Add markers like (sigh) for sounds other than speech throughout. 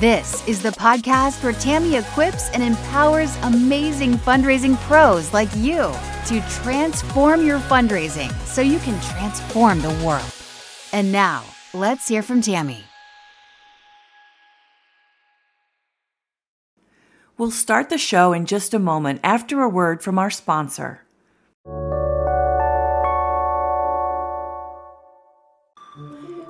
This is the podcast where Tammy equips and empowers amazing fundraising pros like you to transform your fundraising so you can transform the world. And now, let's hear from Tammy. We'll start the show in just a moment after a word from our sponsor.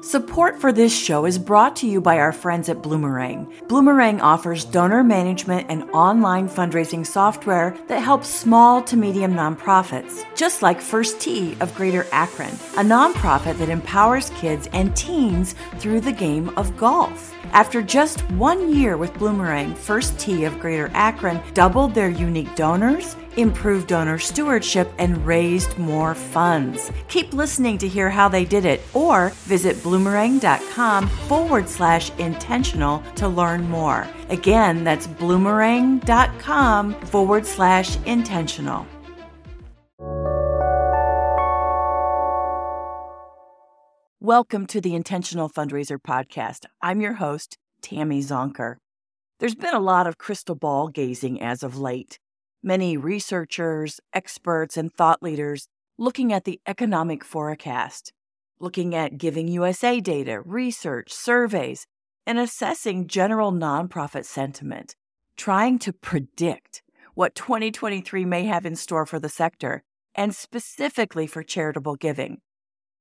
Support for this show is brought to you by our friends at Bloomerang. Bloomerang offers donor management and online fundraising software that helps small to medium nonprofits, just like First Tee of Greater Akron, a nonprofit that empowers kids and teens through the game of golf. After just one year with Bloomerang, First Tee of Greater Akron doubled their unique donors, improved donor stewardship, and raised more funds. Keep listening to hear how they did it, or visit bloomerang.com forward slash intentional to learn more. Again, that's bloomerang.com forward slash intentional. Welcome to the Intentional Fundraiser Podcast. I'm your host, Tammy Zonker. There's been a lot of crystal ball gazing as of late. Many researchers, experts, and thought leaders looking at the economic forecast, looking at Giving USA data, research, surveys, and assessing general nonprofit sentiment, trying to predict what 2023 may have in store for the sector and specifically for charitable giving.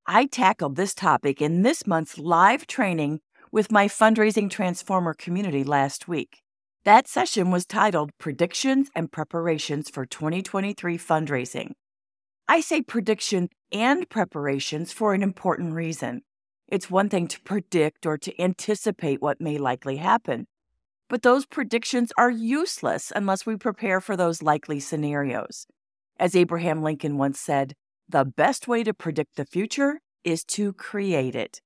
I tackled this topic in this month's live training with my fundraising transformer community last week. That session was titled Predictions and Preparations for 2023 Fundraising. I say prediction and preparations for an important reason. It's one thing to predict or to anticipate what may likely happen, but those predictions are useless unless we prepare for those likely scenarios. As Abraham Lincoln once said, the best way to predict the future is to create it.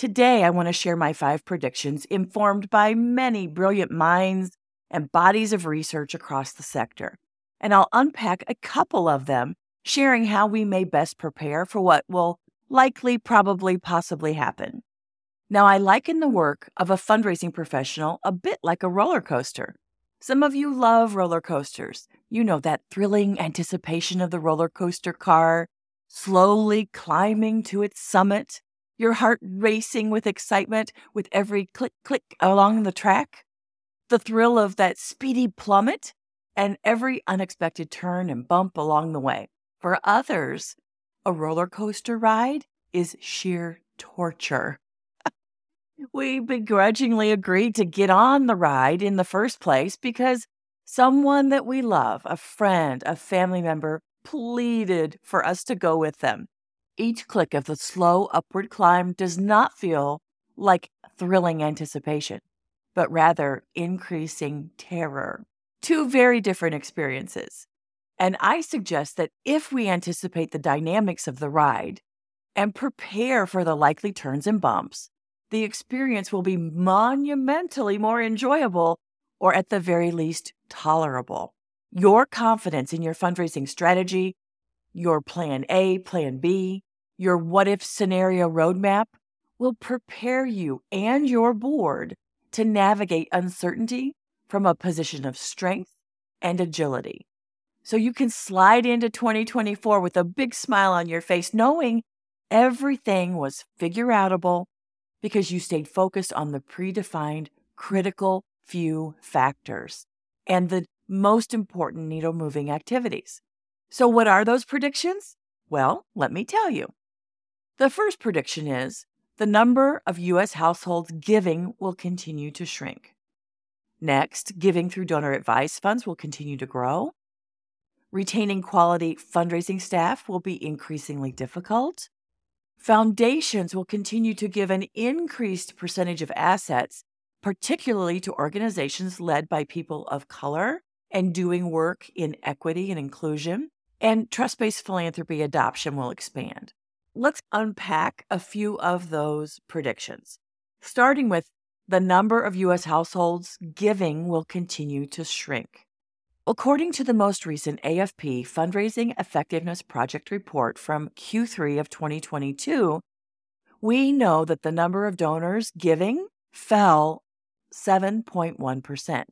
Today, I want to share my five predictions informed by many brilliant minds and bodies of research across the sector. And I'll unpack a couple of them, sharing how we may best prepare for what will likely, probably, possibly happen. Now, I liken the work of a fundraising professional a bit like a roller coaster. Some of you love roller coasters. You know that thrilling anticipation of the roller coaster car slowly climbing to its summit, your heart racing with excitement with every click click along the track, the thrill of that speedy plummet, and every unexpected turn and bump along the way. For others, a roller coaster ride is sheer torture. (laughs) we begrudgingly agreed to get on the ride in the first place because someone that we love, a friend, a family member, pleaded for us to go with them. Each click of the slow upward climb does not feel like thrilling anticipation, but rather increasing terror. Two very different experiences. And I suggest that if we anticipate the dynamics of the ride and prepare for the likely turns and bumps, the experience will be monumentally more enjoyable or at the very least tolerable. Your confidence in your fundraising strategy, your plan A, plan B, your what if scenario roadmap will prepare you and your board to navigate uncertainty from a position of strength and agility. So you can slide into 2024 with a big smile on your face, knowing everything was figure outable because you stayed focused on the predefined critical few factors and the most important needle moving activities. So, what are those predictions? Well, let me tell you. The first prediction is the number of U.S. households giving will continue to shrink. Next, giving through donor advice funds will continue to grow. Retaining quality fundraising staff will be increasingly difficult. Foundations will continue to give an increased percentage of assets, particularly to organizations led by people of color and doing work in equity and inclusion. and trust based philanthropy adoption will expand. Let's unpack a few of those predictions, starting with the number of U.S. households giving will continue to shrink. According to the most recent AFP Fundraising Effectiveness Project report from Q3 of 2022, we know that the number of donors giving fell 7.1%.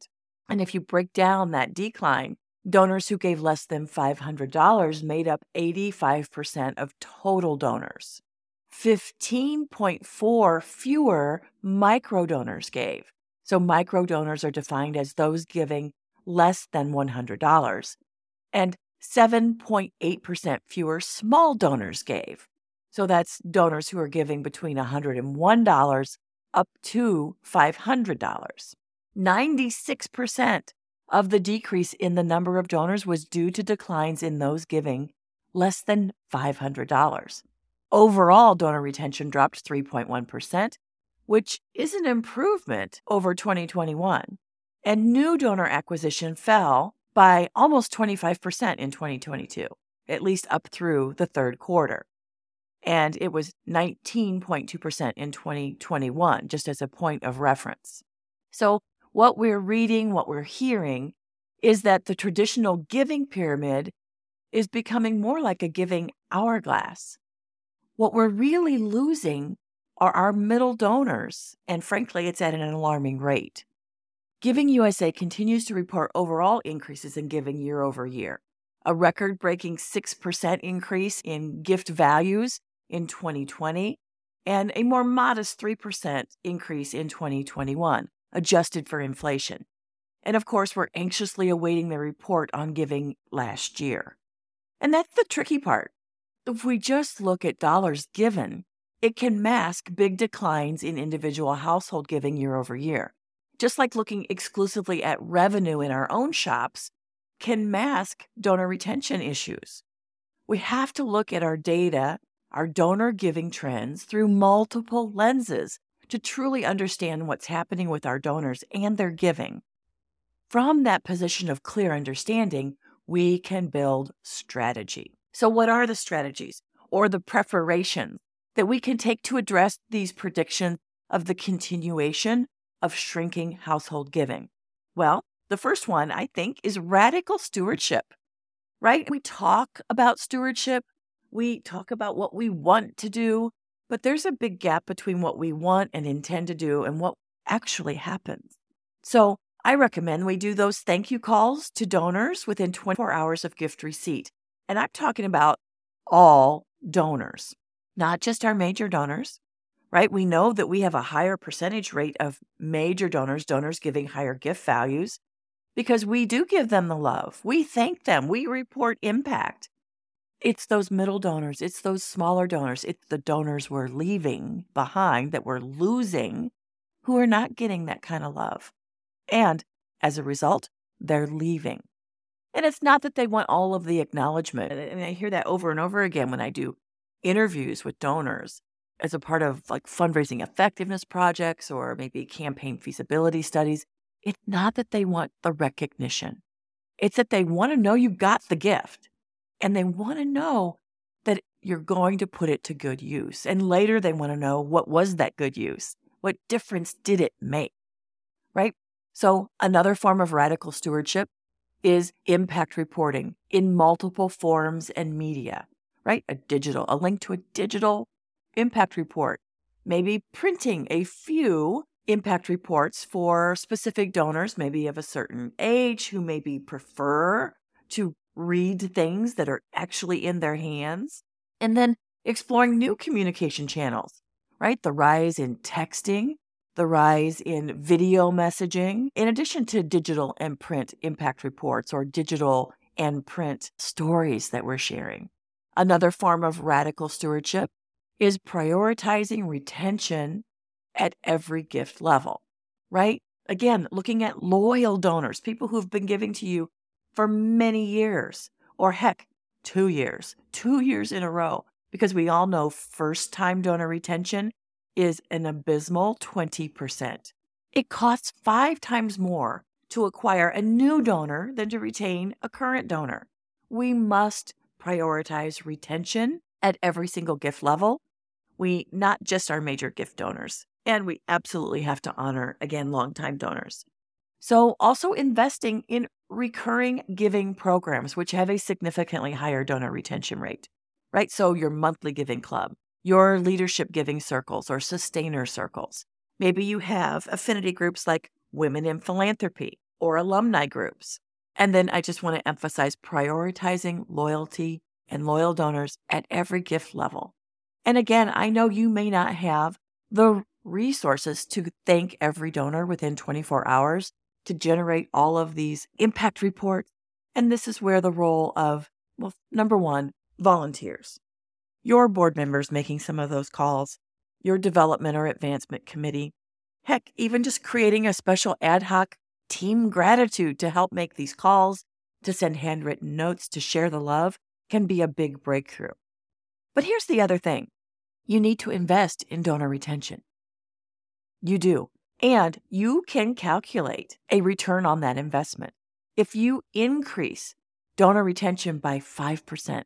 And if you break down that decline, donors who gave less than $500 made up 85% of total donors. 15.4 fewer micro donors gave. So, micro donors are defined as those giving less than $100. And 7.8% fewer small donors gave. So, that's donors who are giving between $101 up to $500. 96% of the decrease in the number of donors was due to declines in those giving less than $500. Overall, donor retention dropped 3.1%, which is an improvement over 2021. And new donor acquisition fell by almost 25% in 2022, at least up through the third quarter. And it was 19.2% in 2021, just as a point of reference. So, what we're reading, what we're hearing, is that the traditional giving pyramid is becoming more like a giving hourglass. What we're really losing are our middle donors, and frankly, it's at an alarming rate. Giving USA continues to report overall increases in giving year over year, a record breaking 6% increase in gift values in 2020, and a more modest 3% increase in 2021, adjusted for inflation. And of course, we're anxiously awaiting the report on giving last year. And that's the tricky part. If we just look at dollars given, it can mask big declines in individual household giving year over year. Just like looking exclusively at revenue in our own shops can mask donor retention issues. We have to look at our data, our donor giving trends through multiple lenses to truly understand what's happening with our donors and their giving. From that position of clear understanding, we can build strategy. So, what are the strategies or the preparations that we can take to address these predictions of the continuation of shrinking household giving? Well, the first one, I think, is radical stewardship, right? We talk about stewardship, we talk about what we want to do, but there's a big gap between what we want and intend to do and what actually happens. So, I recommend we do those thank you calls to donors within 24 hours of gift receipt. And I'm talking about all donors, not just our major donors, right? We know that we have a higher percentage rate of major donors, donors giving higher gift values, because we do give them the love. We thank them, we report impact. It's those middle donors, it's those smaller donors, it's the donors we're leaving behind that we're losing who are not getting that kind of love. And as a result, they're leaving. And it's not that they want all of the acknowledgement. And I hear that over and over again when I do interviews with donors as a part of like fundraising effectiveness projects or maybe campaign feasibility studies. It's not that they want the recognition. It's that they want to know you got the gift and they want to know that you're going to put it to good use. And later they want to know what was that good use? What difference did it make? Right? So, another form of radical stewardship is impact reporting in multiple forms and media, right? A digital, a link to a digital impact report, maybe printing a few impact reports for specific donors, maybe of a certain age who maybe prefer to read things that are actually in their hands, and then exploring new communication channels, right? The rise in texting the rise in video messaging, in addition to digital and print impact reports or digital and print stories that we're sharing. Another form of radical stewardship is prioritizing retention at every gift level, right? Again, looking at loyal donors, people who've been giving to you for many years, or heck, two years, two years in a row, because we all know first time donor retention is an abysmal 20%. It costs five times more to acquire a new donor than to retain a current donor. we must prioritize retention at every single gift level. We not just our major gift donors, and we absolutely have to honor, again, longtime donors. So, also investing in recurring giving programs, which have a significantly higher donor retention rate, right? So, your monthly giving club, your leadership giving circles or sustainer circles. Maybe you have affinity groups like Women in Philanthropy or alumni groups. And then I just want to emphasize prioritizing loyalty and loyal donors at every gift level. And again, I know you may not have the resources to thank every donor within 24 hours to generate all of these impact reports. And this is where the role of, well, number one, volunteers, your board members making some of those calls, your development or advancement committee, heck, even just creating a special ad hoc team gratitude to help make these calls, to send handwritten notes, to share the love can be a big breakthrough. But here's the other thing you need to invest in donor retention. You do. And you can calculate a return on that investment. If you increase donor retention by 5%,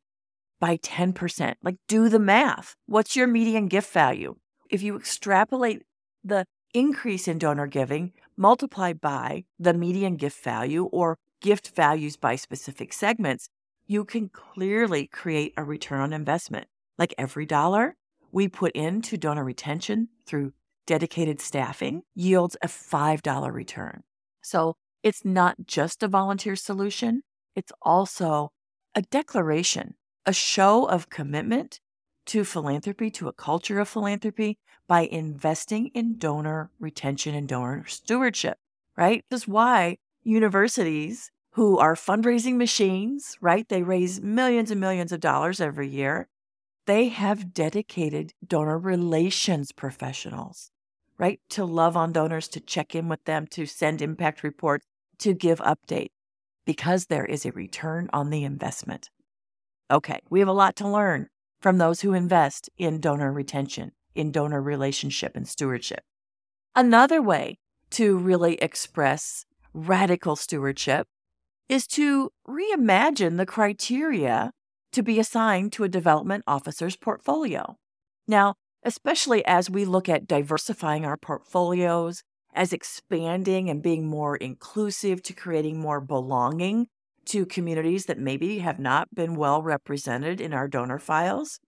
by 10%, like do the math. What's your median gift value? If you extrapolate the increase in donor giving multiplied by the median gift value or gift values by specific segments, you can clearly create a return on investment. Like every dollar we put into donor retention through dedicated staffing yields a $5 return. So it's not just a volunteer solution, it's also a declaration, a show of commitment to philanthropy, to a culture of philanthropy by investing in donor retention and donor stewardship, right? This is why universities who are fundraising machines, right? They raise millions and millions of dollars every year. They have dedicated donor relations professionals, right? To love on donors, to check in with them, to send impact reports, to give updates, because there is a return on the investment. Okay, we have a lot to learn from those who invest in donor retention, in donor relationship and stewardship. Another way to really express radical stewardship is to reimagine the criteria to be assigned to a development officer's portfolio. Now, especially as we look at diversifying our portfolios, as expanding and being more inclusive to creating more belonging to communities that maybe have not been well represented in our donor files.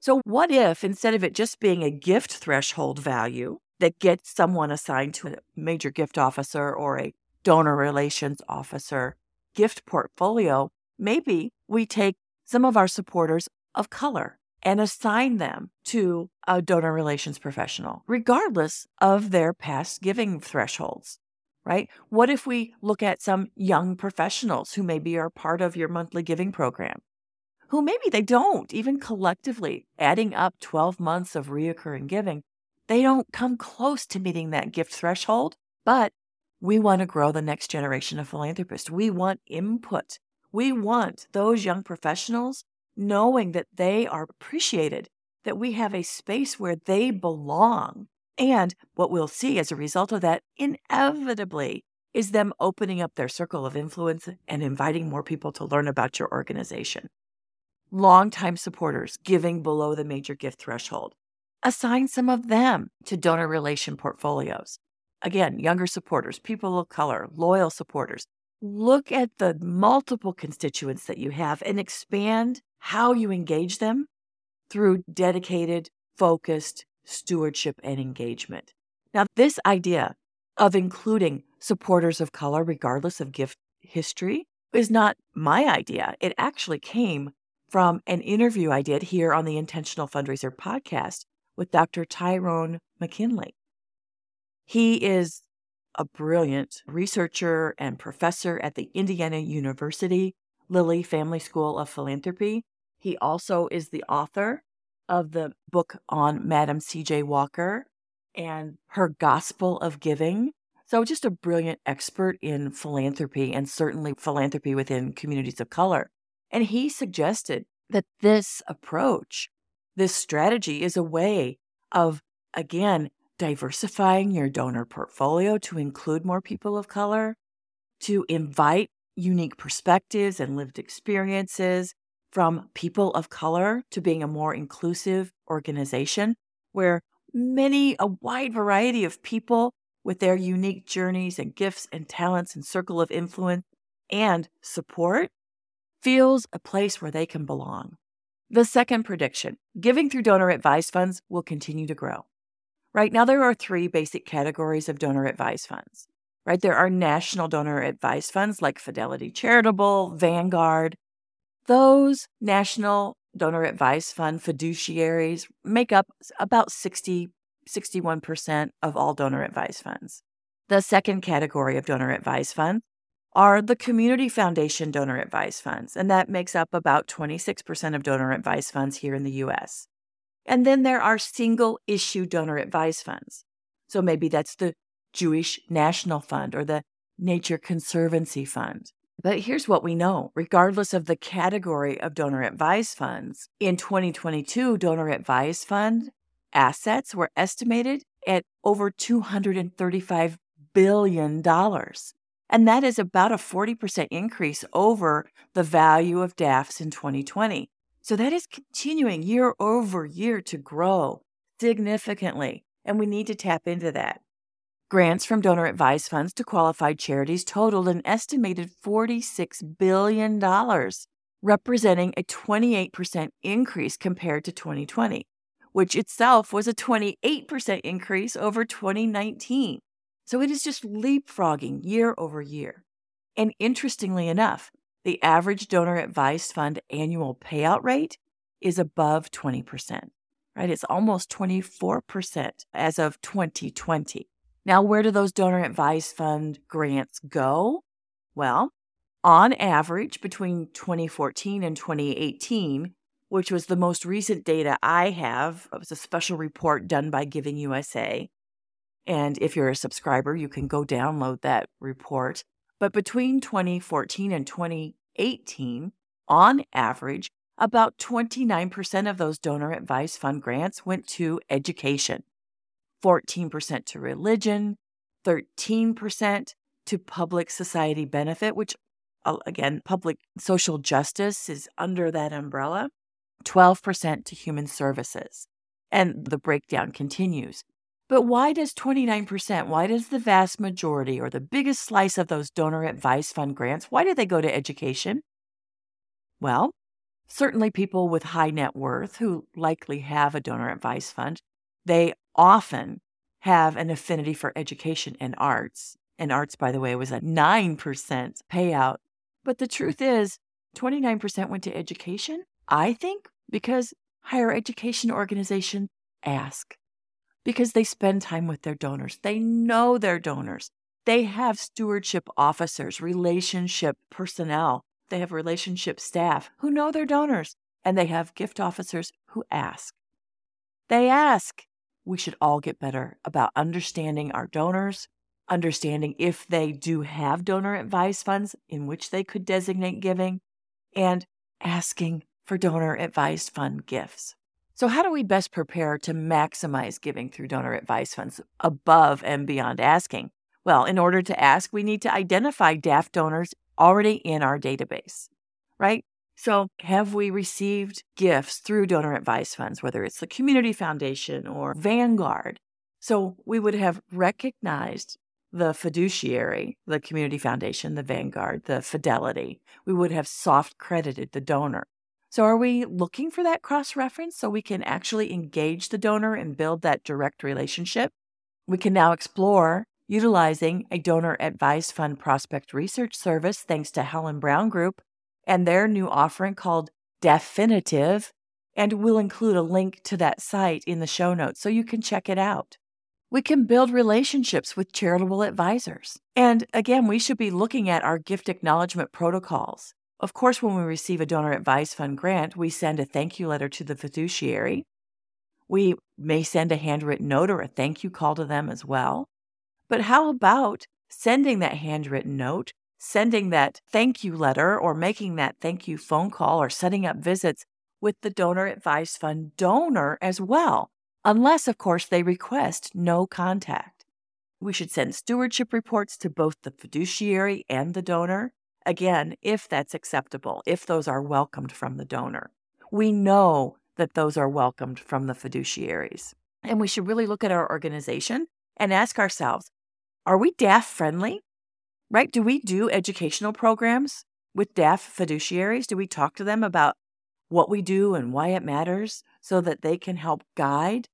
So, what if instead of it just being a gift threshold value that gets someone assigned to a major gift officer or a donor relations officer gift portfolio, maybe we take some of our supporters of color and assign them to a donor relations professional, regardless of their past giving thresholds right? What if we look at some young professionals who maybe are part of your monthly giving program, who maybe they don't, even collectively adding up 12 months of reoccurring giving, they don't come close to meeting that gift threshold, but we want to grow the next generation of philanthropists. We want input. We want those young professionals knowing that they are appreciated, that we have a space where they belong and what we'll see as a result of that, inevitably, is them opening up their circle of influence and inviting more people to learn about your organization. Longtime supporters giving below the major gift threshold. Assign some of them to donor relation portfolios. Again, younger supporters, people of color, loyal supporters. Look at the multiple constituents that you have and expand how you engage them through dedicated, focused stewardship, and engagement. Now, this idea of including supporters of color, regardless of gift history, is not my idea. It actually came from an interview I did here on the Intentional Fundraiser podcast with Dr. Tyrone McKinley. He is a brilliant researcher and professor at the Indiana University Lilly Family School of Philanthropy. He also is the author of the book on Madam C.J. Walker and her Gospel of Giving. So, just a brilliant expert in philanthropy and certainly philanthropy within communities of color. And he suggested that this approach, this strategy, is a way of, again, diversifying your donor portfolio to include more people of color, to invite unique perspectives and lived experiences from people of color to being a more inclusive organization where many, a wide variety of people with their unique journeys and gifts and talents and circle of influence and support feels a place where they can belong. The second prediction giving through donor advised funds will continue to grow. Right now, there are three basic categories of donor advised funds. Right, there are national donor advised funds like Fidelity Charitable, Vanguard. Those national donor advised fund fiduciaries make up about 60, 61% of all donor advised funds. The second category of donor advised funds are the community foundation donor advised funds, and that makes up about 26% of donor advised funds here in the US. And then there are single issue donor advised funds. So maybe that's the Jewish National Fund or the Nature Conservancy Fund. But here's what we know regardless of the category of donor advised funds, in 2022, donor advised fund assets were estimated at over $235 billion. And that is about a 40% increase over the value of DAFs in 2020. So that is continuing year over year to grow significantly. And we need to tap into that. Grants from donor advised funds to qualified charities totaled an estimated $46 billion, representing a 28% increase compared to 2020, which itself was a 28% increase over 2019. So it is just leapfrogging year over year. And interestingly enough, the average donor advised fund annual payout rate is above 20%, right? It's almost 24% as of 2020. Now, where do those donor advised fund grants go? Well, on average, between 2014 and 2018, which was the most recent data I have, it was a special report done by Giving USA, and if you're a subscriber, you can go download that report. But between 2014 and 2018, on average, about 29% of those donor advised fund grants went to education, 14% to religion, 13% to public society benefit, which again, public social justice is under that umbrella, 12% to human services. And the breakdown continues. But why does 29%, why does the vast majority or the biggest slice of those donor advice fund grants, why do they go to education? Well, certainly people with high net worth who likely have a donor advice fund, they often have an affinity for education and arts. And arts, by the way, was a 9% payout. But the truth is, 29% went to education, I think, because higher education organizations ask because they spend time with their donors. They know their donors. They have stewardship officers, relationship personnel. They have relationship staff who know their donors, and they have gift officers who ask. They ask. We should all get better about understanding our donors, understanding if they do have donor advised funds in which they could designate giving, and asking for donor advised fund gifts. So, how do we best prepare to maximize giving through donor advised funds above and beyond asking? Well, in order to ask, we need to identify DAF donors already in our database, right? So, have we received gifts through donor advised funds, whether it's the Community Foundation or Vanguard? So, we would have recognized the fiduciary, the Community Foundation, the Vanguard, the Fidelity. We would have soft credited the donor. So, are we looking for that cross reference so we can actually engage the donor and build that direct relationship? We can now explore utilizing a donor advised fund prospect research service thanks to Helen Brown Group and their new offering called Definitive. And we'll include a link to that site in the show notes so you can check it out. We can build relationships with charitable advisors. And again, we should be looking at our gift acknowledgement protocols. Of course, when we receive a donor advised fund grant, we send a thank you letter to the fiduciary. We may send a handwritten note or a thank you call to them as well. But how about sending that handwritten note, sending that thank you letter, or making that thank you phone call or setting up visits with the donor Advice fund donor as well, unless, of course, they request no contact. We should send stewardship reports to both the fiduciary and the donor Again, if that's acceptable, if those are welcomed from the donor. We know that those are welcomed from the fiduciaries. And we should really look at our organization and ask ourselves are we DAF friendly? Right? Do we do educational programs with DAF fiduciaries? Do we talk to them about what we do and why it matters so that they can help guide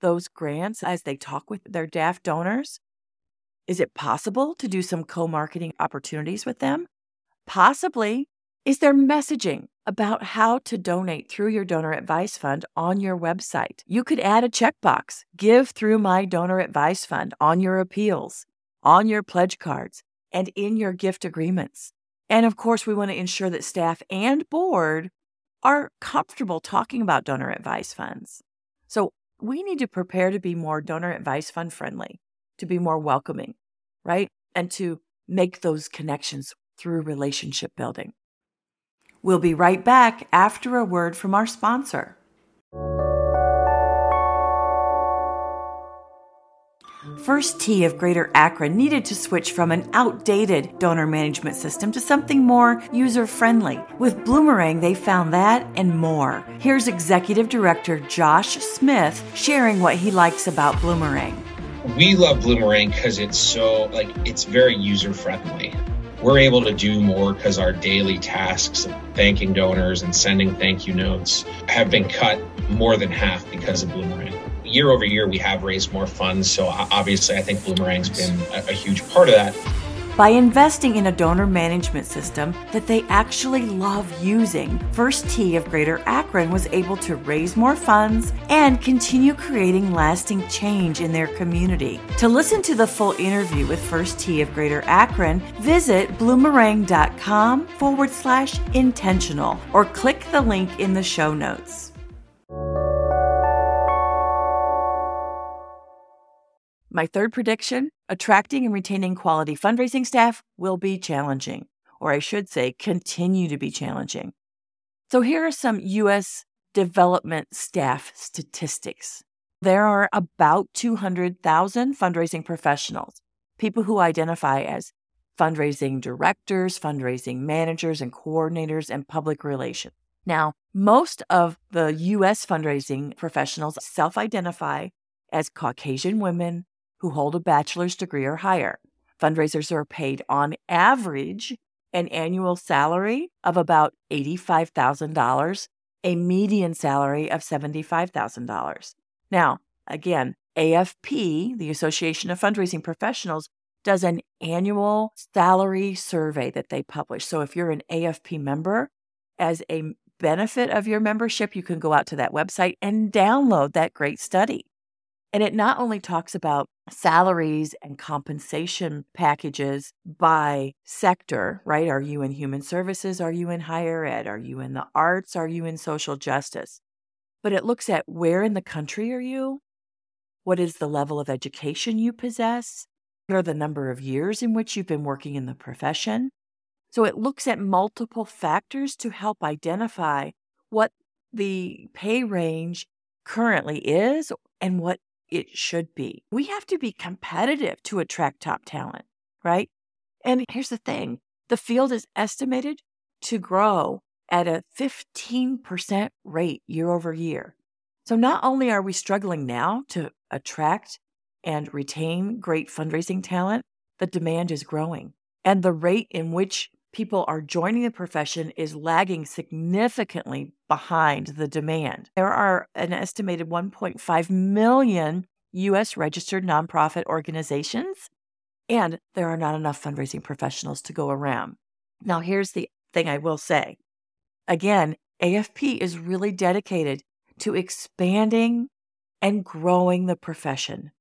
those grants as they talk with their DAF donors? Is it possible to do some co marketing opportunities with them? Possibly. Is there messaging about how to donate through your donor advice fund on your website? You could add a checkbox give through my donor advice fund on your appeals, on your pledge cards, and in your gift agreements. And of course, we want to ensure that staff and board are comfortable talking about donor advice funds. So we need to prepare to be more donor advice fund friendly, to be more welcoming, right? And to make those connections through relationship building. We'll be right back after a word from our sponsor. First Tee of Greater Akron needed to switch from an outdated donor management system to something more user friendly. With Bloomerang, they found that and more. Here's Executive Director Josh Smith sharing what he likes about Bloomerang. We love Bloomerang because it's so, like, it's very user friendly. We're able to do more because our daily tasks of thanking donors and sending thank you notes have been cut more than half because of Bloomerang year over year, we have raised more funds. So obviously, I think Bloomerang's been a, a huge part of that by investing in a donor management system that they actually love using. First Tee of Greater Akron was able to raise more funds and continue creating lasting change in their community. To listen to the full interview with First Tee of Greater Akron, visit bloomerang.com forward slash intentional or click the link in the show notes. My third prediction attracting and retaining quality fundraising staff will be challenging, or I should say, continue to be challenging. So here are some U.S. development staff statistics. There are about 200,000 fundraising professionals, people who identify as fundraising directors, fundraising managers and coordinators, and public relations. Now, most of the U.S. fundraising professionals self identify as Caucasian women, who hold a bachelor's degree or higher. Fundraisers are paid on average an annual salary of about $85,000, a median salary of $75,000. Now, again, AFP, the Association of Fundraising Professionals, does an annual salary survey that they publish. So if you're an AFP member, as a benefit of your membership, you can go out to that website and download that great study. And it not only talks about salaries and compensation packages by sector, right? Are you in human services? Are you in higher ed? Are you in the arts? Are you in social justice? But it looks at where in the country are you? What is the level of education you possess? What are the number of years in which you've been working in the profession? So it looks at multiple factors to help identify what the pay range currently is and what it should be. We have to be competitive to attract top talent, right? And here's the thing the field is estimated to grow at a 15% rate year over year. So not only are we struggling now to attract and retain great fundraising talent, the demand is growing. And the rate in which people are joining the profession is lagging significantly behind the demand. There are an estimated 1.5 million U.S. registered nonprofit organizations, and there are not enough fundraising professionals to go around. Now, here's the thing I will say again, AFP is really dedicated to expanding and growing the profession,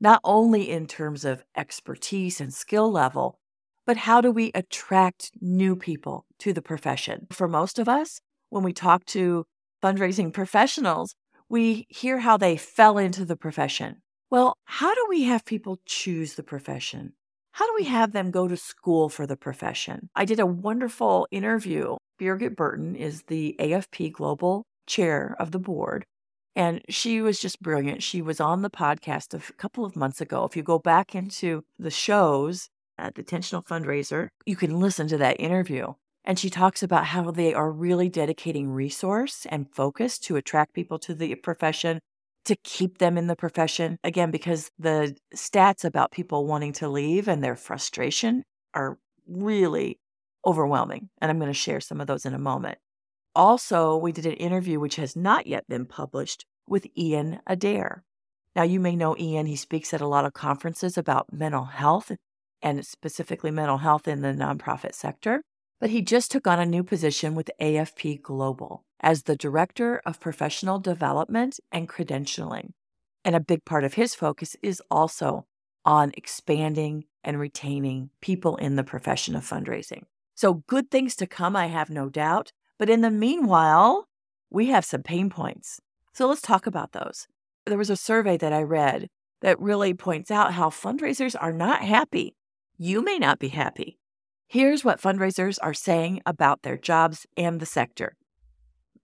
not only in terms of expertise and skill level, but how do we attract new people to the profession? For most of us, when we talk to fundraising professionals, we hear how they fell into the profession. Well, how do we have people choose the profession? How do we have them go to school for the profession? I did a wonderful interview. Birgit Burton is the AFP Global Chair of the board, and she was just brilliant. She was on the podcast a couple of months ago. If you go back into the shows, at the Intentional Fundraiser. You can listen to that interview. And she talks about how they are really dedicating resource and focus to attract people to the profession, to keep them in the profession. Again, because the stats about people wanting to leave and their frustration are really overwhelming. And I'm going to share some of those in a moment. Also, we did an interview which has not yet been published with Ian Adair. Now, you may know Ian. He speaks at a lot of conferences about mental health and specifically mental health in the nonprofit sector. But he just took on a new position with AFP Global as the Director of Professional Development and Credentialing. And a big part of his focus is also on expanding and retaining people in the profession of fundraising. So, good things to come, I have no doubt. But in the meanwhile, we have some pain points. So, let's talk about those. There was a survey that I read that really points out how fundraisers are not happy. You may not be happy. Here's what fundraisers are saying about their jobs and the sector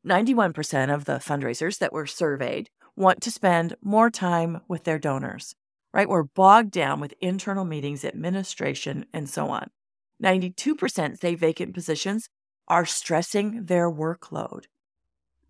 91% of the fundraisers that were surveyed want to spend more time with their donors, right? We're bogged down with internal meetings, administration, and so on. 92% say vacant positions are stressing their workload,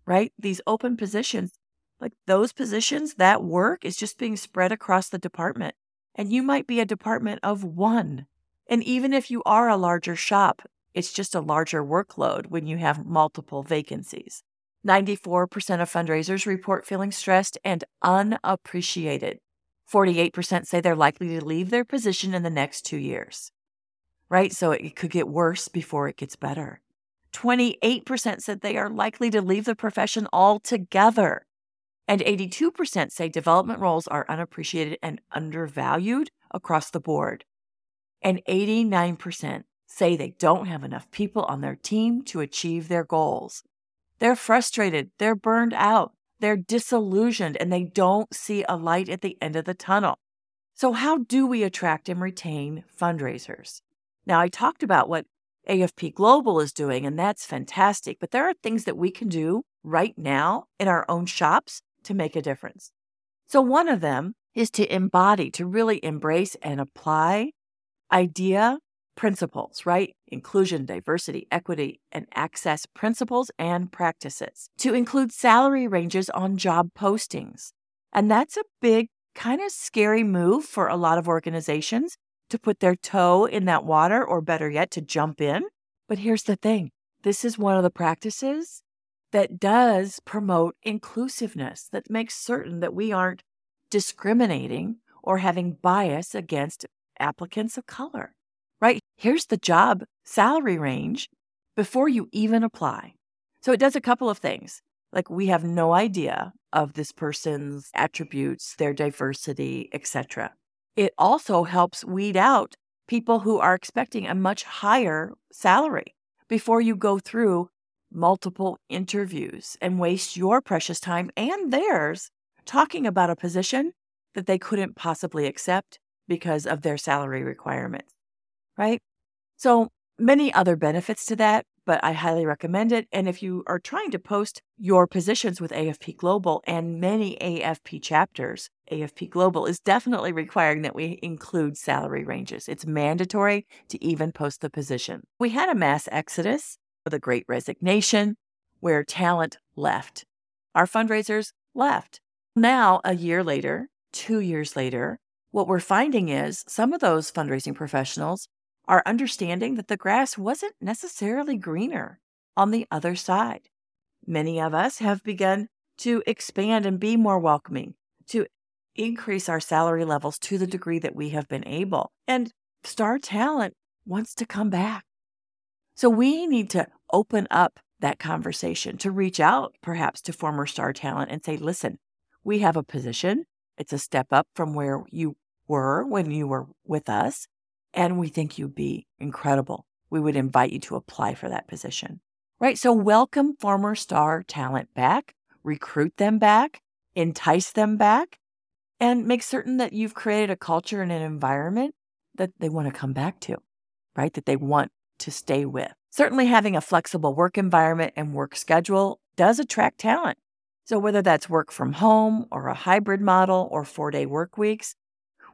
right? These open positions, like those positions, that work is just being spread across the department. And you might be a department of one. And even if you are a larger shop, it's just a larger workload when you have multiple vacancies. 94% of fundraisers report feeling stressed and unappreciated. 48% say they're likely to leave their position in the next two years right? So it could get worse before it gets better. 28% said they are likely to leave the profession altogether. And 82% say development roles are unappreciated and undervalued across the board. And 89% say they don't have enough people on their team to achieve their goals. They're frustrated, they're burned out, they're disillusioned, and they don't see a light at the end of the tunnel. So, how do we attract and retain fundraisers? Now, I talked about what AFP Global is doing, and that's fantastic, but there are things that we can do right now in our own shops to make a difference. So, one of them is to embody, to really embrace and apply IDEA principles, right? Inclusion, diversity, equity, and access principles and practices, to include salary ranges on job postings. And that's a big, kind of scary move for a lot of organizations to put their toe in that water, or better yet, to jump in. But here's the thing this is one of the practices that does promote inclusiveness, that makes certain that we aren't discriminating or having bias against applicants of color, right? Here's the job salary range before you even apply. So it does a couple of things. Like we have no idea of this person's attributes, their diversity, etc it also helps weed out people who are expecting a much higher salary before you go through multiple interviews and waste your precious time and theirs talking about a position that they couldn't possibly accept because of their salary requirements. Right? So, many other benefits to that, but I highly recommend it. And if you are trying to post your positions with AFP Global and many AFP chapters, AFP Global is definitely requiring that we include salary ranges. It's mandatory to even post the position. We had a mass exodus, the great resignation, where talent left. Our fundraisers left. Now, a year later, two years later, what we're finding is some of those fundraising professionals are understanding that the grass wasn't necessarily greener on the other side. Many of us have begun to expand and be more welcoming, to increase our salary levels to the degree that we have been able. And star talent wants to come back. So we need to open up that conversation, to reach out perhaps to former star talent and say, listen, we have a position. It's a step up from where you were when you were with us and we think you'd be incredible. We would invite you to apply for that position. Right? So, welcome former star talent back, recruit them back, entice them back, and make certain that you've created a culture and an environment that they want to come back to, right? That they want to stay with. Certainly, having a flexible work environment and work schedule does attract talent. So, whether that's work from home or a hybrid model or four day work weeks,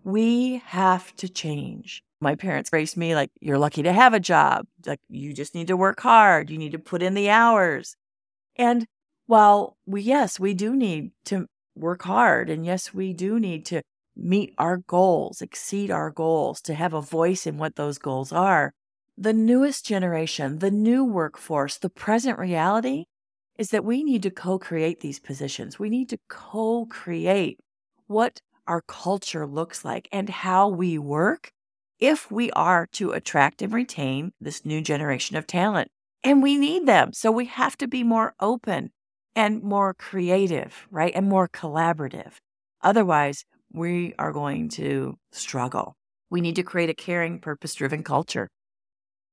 we have to change My parents raised me like, you're lucky to have a job. Like, you just need to work hard. You need to put in the hours. And while we, yes, we do need to work hard. And yes, we do need to meet our goals, exceed our goals, to have a voice in what those goals are. The newest generation, the new workforce, the present reality is that we need to co create these positions. We need to co create what our culture looks like and how we work if we are to attract and retain this new generation of talent. And we need them. So we have to be more open and more creative, right? And more collaborative. Otherwise, we are going to struggle. We need to create a caring, purpose driven culture.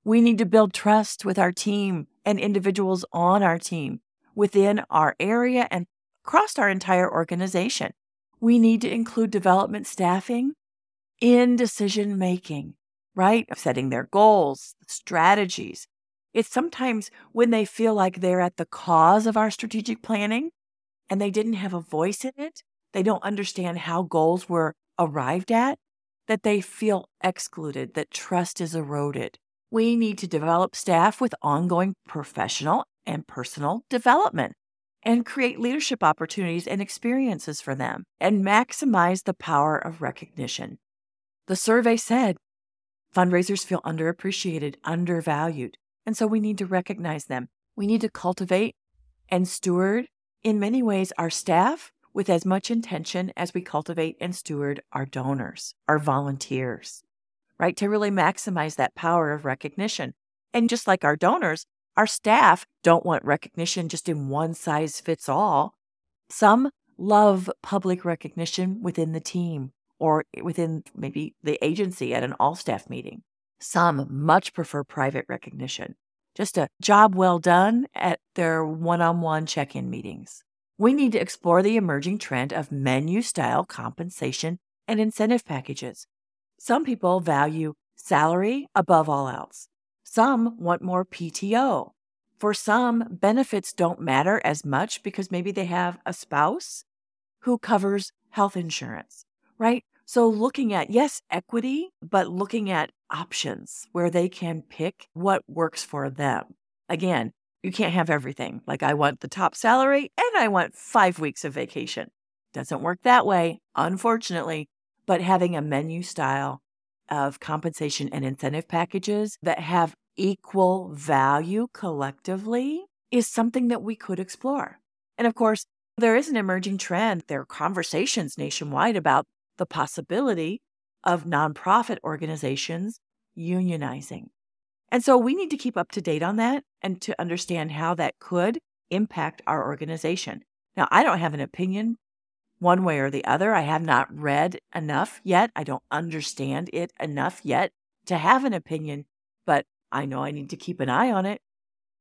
We need to build trust with our team and individuals on our team within our area and across our entire organization. We need to include development staffing in decision making, right? Of setting their goals, strategies. It's sometimes when they feel like they're at the cause of our strategic planning and they didn't have a voice in it, they don't understand how goals were arrived at, that they feel excluded, that trust is eroded. We need to develop staff with ongoing professional and personal development and create leadership opportunities and experiences for them and maximize the power of recognition. The survey said fundraisers feel underappreciated, undervalued, and so we need to recognize them. We need to cultivate and steward, in many ways, our staff with as much intention as we cultivate and steward our donors, our volunteers, right? To really maximize that power of recognition. And just like our donors, our staff don't want recognition just in one size fits all. Some love public recognition within the team or within maybe the agency at an all staff meeting. Some much prefer private recognition, just a job well done at their one on one check in meetings. We need to explore the emerging trend of menu style compensation and incentive packages. Some people value salary above all else. Some want more PTO. For some, benefits don't matter as much because maybe they have a spouse who covers health insurance, right? So, looking at, yes, equity, but looking at options where they can pick what works for them. Again, you can't have everything. Like, I want the top salary and I want five weeks of vacation. Doesn't work that way, unfortunately. But having a menu style of compensation and incentive packages that have equal value collectively is something that we could explore. And of course, there is an emerging trend. There are conversations nationwide about the possibility of nonprofit organizations unionizing. And so we need to keep up to date on that and to understand how that could impact our organization. Now, I don't have an opinion one way or the other. I have not read enough yet. I don't understand it enough yet to have an opinion, but I know I need to keep an eye on it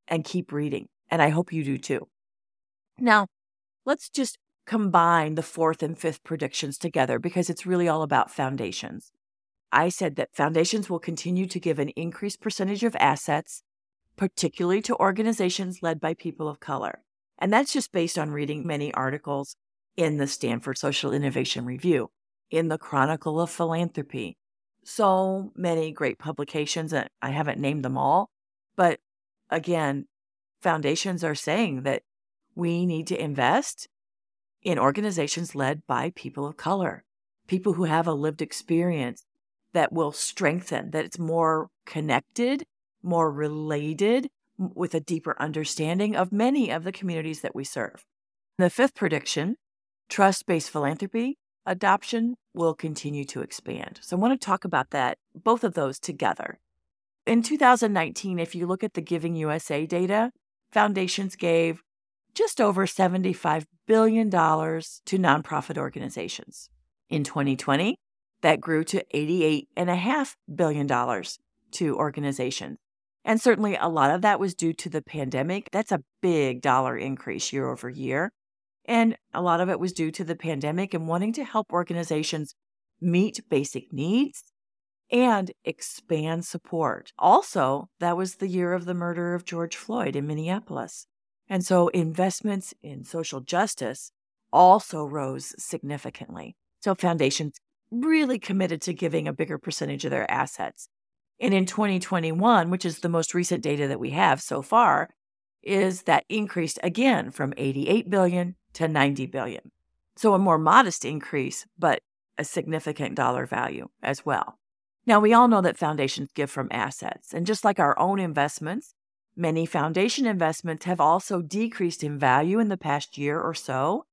and keep reading. And I hope you do too. Now, let's just combine the fourth and fifth predictions together because it's really all about foundations. I said that foundations will continue to give an increased percentage of assets, particularly to organizations led by people of color. And that's just based on reading many articles in the Stanford Social Innovation Review, in the Chronicle of Philanthropy, so many great publications, and I haven't named them all. But again, foundations are saying that we need to invest in organizations led by people of color, people who have a lived experience that will strengthen, that it's more connected, more related, with a deeper understanding of many of the communities that we serve. The fifth prediction trust based philanthropy adoption will continue to expand. So I want to talk about that, both of those together. In 2019, if you look at the Giving USA data, foundations gave just over $75 billion to nonprofit organizations. In 2020, that grew to $88.5 billion to organizations. And certainly a lot of that was due to the pandemic. That's a big dollar increase year over year. And a lot of it was due to the pandemic and wanting to help organizations meet basic needs and expand support. Also, that was the year of the murder of George Floyd in Minneapolis. And so investments in social justice also rose significantly. So foundations really committed to giving a bigger percentage of their assets. And in 2021, which is the most recent data that we have so far, is that increased again from 88 billion to 90 billion. So a more modest increase, but a significant dollar value as well. Now, we all know that foundations give from assets, and just like our own investments, many foundation investments have also decreased in value in the past year or so.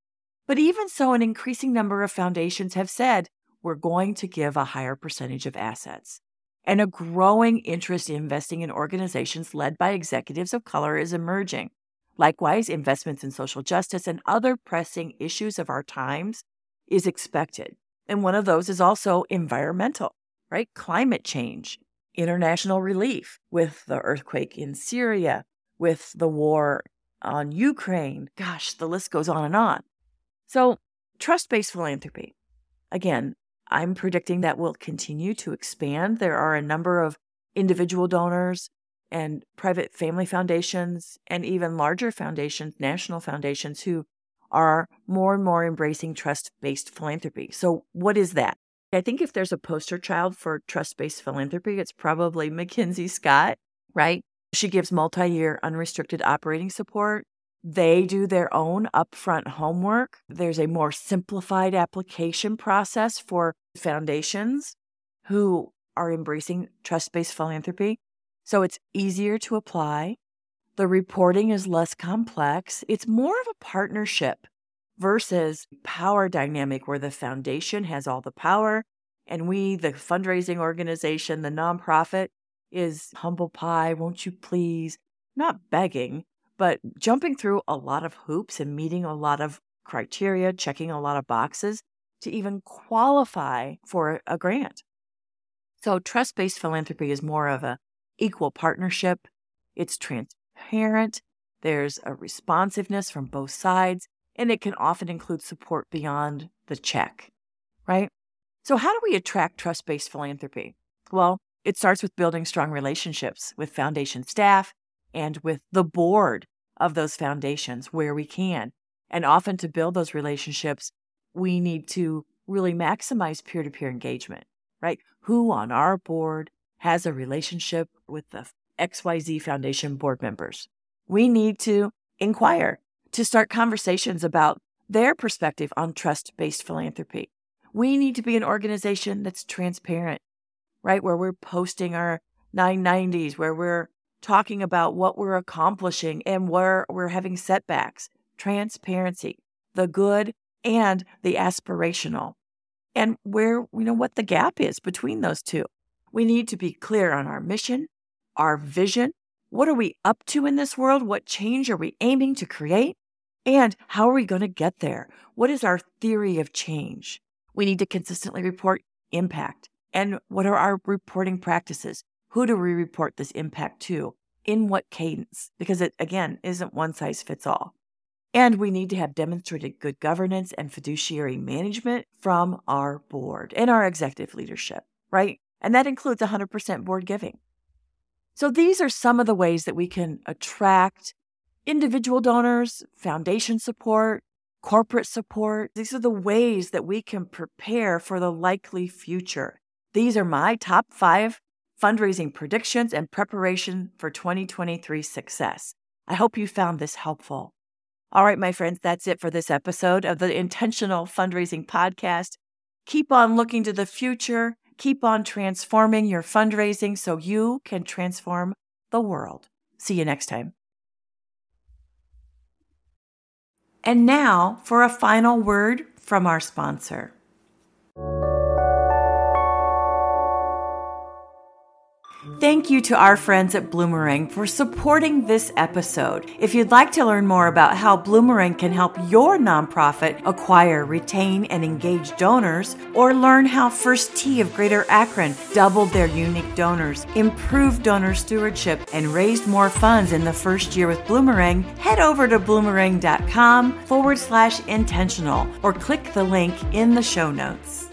But even so, an increasing number of foundations have said we're going to give a higher percentage of assets. And a growing interest in investing in organizations led by executives of color is emerging. Likewise, investments in social justice and other pressing issues of our times is expected. And one of those is also environmental, right? Climate change, international relief with the earthquake in Syria, with the war on Ukraine. Gosh, the list goes on and on. So, trust based philanthropy. Again, I'm predicting that will continue to expand. There are a number of individual donors and private family foundations and even larger foundations, national foundations, who are more and more embracing trust based philanthropy. So, what is that? I think if there's a poster child for trust based philanthropy, it's probably MacKenzie Scott, right? She gives multi year unrestricted operating support. They do their own upfront homework. There's a more simplified application process for foundations who are embracing trust based philanthropy. So it's easier to apply. The reporting is less complex. It's more of a partnership versus power dynamic where the foundation has all the power and we, the fundraising organization, the nonprofit, is humble pie, won't you please? Not begging, but jumping through a lot of hoops and meeting a lot of criteria, checking a lot of boxes to even qualify for a grant. So trust based philanthropy is more of a equal partnership. It's transparent, there's a responsiveness from both sides, and it can often include support beyond the check, right? So, how do we attract trust based philanthropy? Well, it starts with building strong relationships with foundation staff and with the board of those foundations where we can. And often to build those relationships, we need to really maximize peer to peer engagement, right? Who on our board has a relationship with the XYZ Foundation board members. We need to inquire to start conversations about their perspective on trust based philanthropy. We need to be an organization that's transparent, right? Where we're posting our 990s, where we're talking about what we're accomplishing and where we're having setbacks. Transparency, the good and the aspirational, and where, you know, what the gap is between those two. We need to be clear on our mission, our vision. What are we up to in this world? What change are we aiming to create? And how are we going to get there? What is our theory of change? We need to consistently report impact. And what are our reporting practices? Who do we report this impact to? In what cadence? Because it, again, isn't one size fits all. And we need to have demonstrated good governance and fiduciary management from our board and our executive leadership, right? And that includes 100% board giving. So these are some of the ways that we can attract individual donors, foundation support, corporate support. These are the ways that we can prepare for the likely future. These are my top five fundraising predictions and preparation for 2023 success. I hope you found this helpful. All right, my friends, that's it for this episode of the Intentional Fundraising Podcast. Keep on looking to the future Keep on transforming your fundraising so you can transform the world. See you next time. And now for a final word from our sponsor. Thank you to our friends at Bloomerang for supporting this episode. If you'd like to learn more about how Bloomerang can help your nonprofit acquire, retain, and engage donors, or learn how First Tee of Greater Akron doubled their unique donors, improved donor stewardship, and raised more funds in the first year with Bloomerang, head over to bloomerang.com forward slash intentional or click the link in the show notes.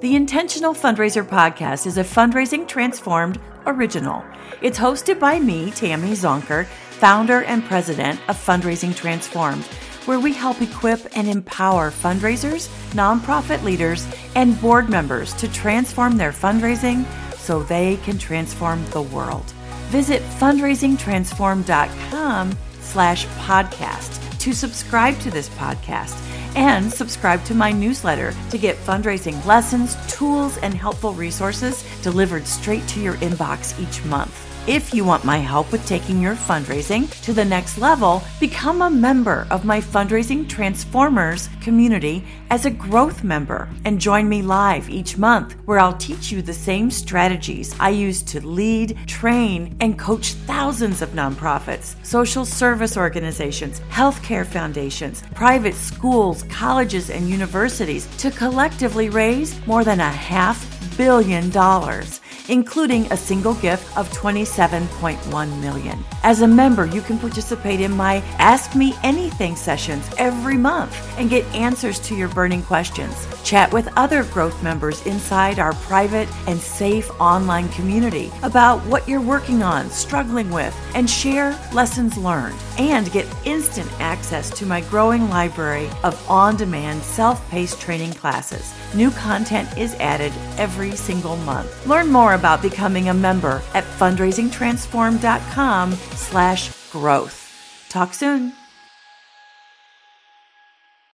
The Intentional Fundraiser Podcast is a Fundraising Transformed original. It's hosted by me, Tammy Zonker, founder and president of Fundraising Transformed, where we help equip and empower fundraisers, nonprofit leaders, and board members to transform their fundraising so they can transform the world. Visit fundraisingtransform.com slash podcast to subscribe to this podcast and subscribe to my newsletter to get fundraising lessons, tools, and helpful resources delivered straight to your inbox each month. If you want my help with taking your fundraising to the next level, become a member of my Fundraising Transformers community as a growth member and join me live each month where I'll teach you the same strategies I use to lead, train, and coach thousands of nonprofits, social service organizations, healthcare foundations, private schools, colleges, and universities to collectively raise more than a half billion dollars including a single gift of 27.1 million. As a member, you can participate in my Ask Me Anything sessions every month and get answers to your burning questions. Chat with other growth members inside our private and safe online community about what you're working on, struggling with, and share lessons learned. And get instant access to my growing library of on demand self paced training classes. New content is added every single month. Learn more about becoming a member at fundraisingtransform.com slash growth. Talk soon.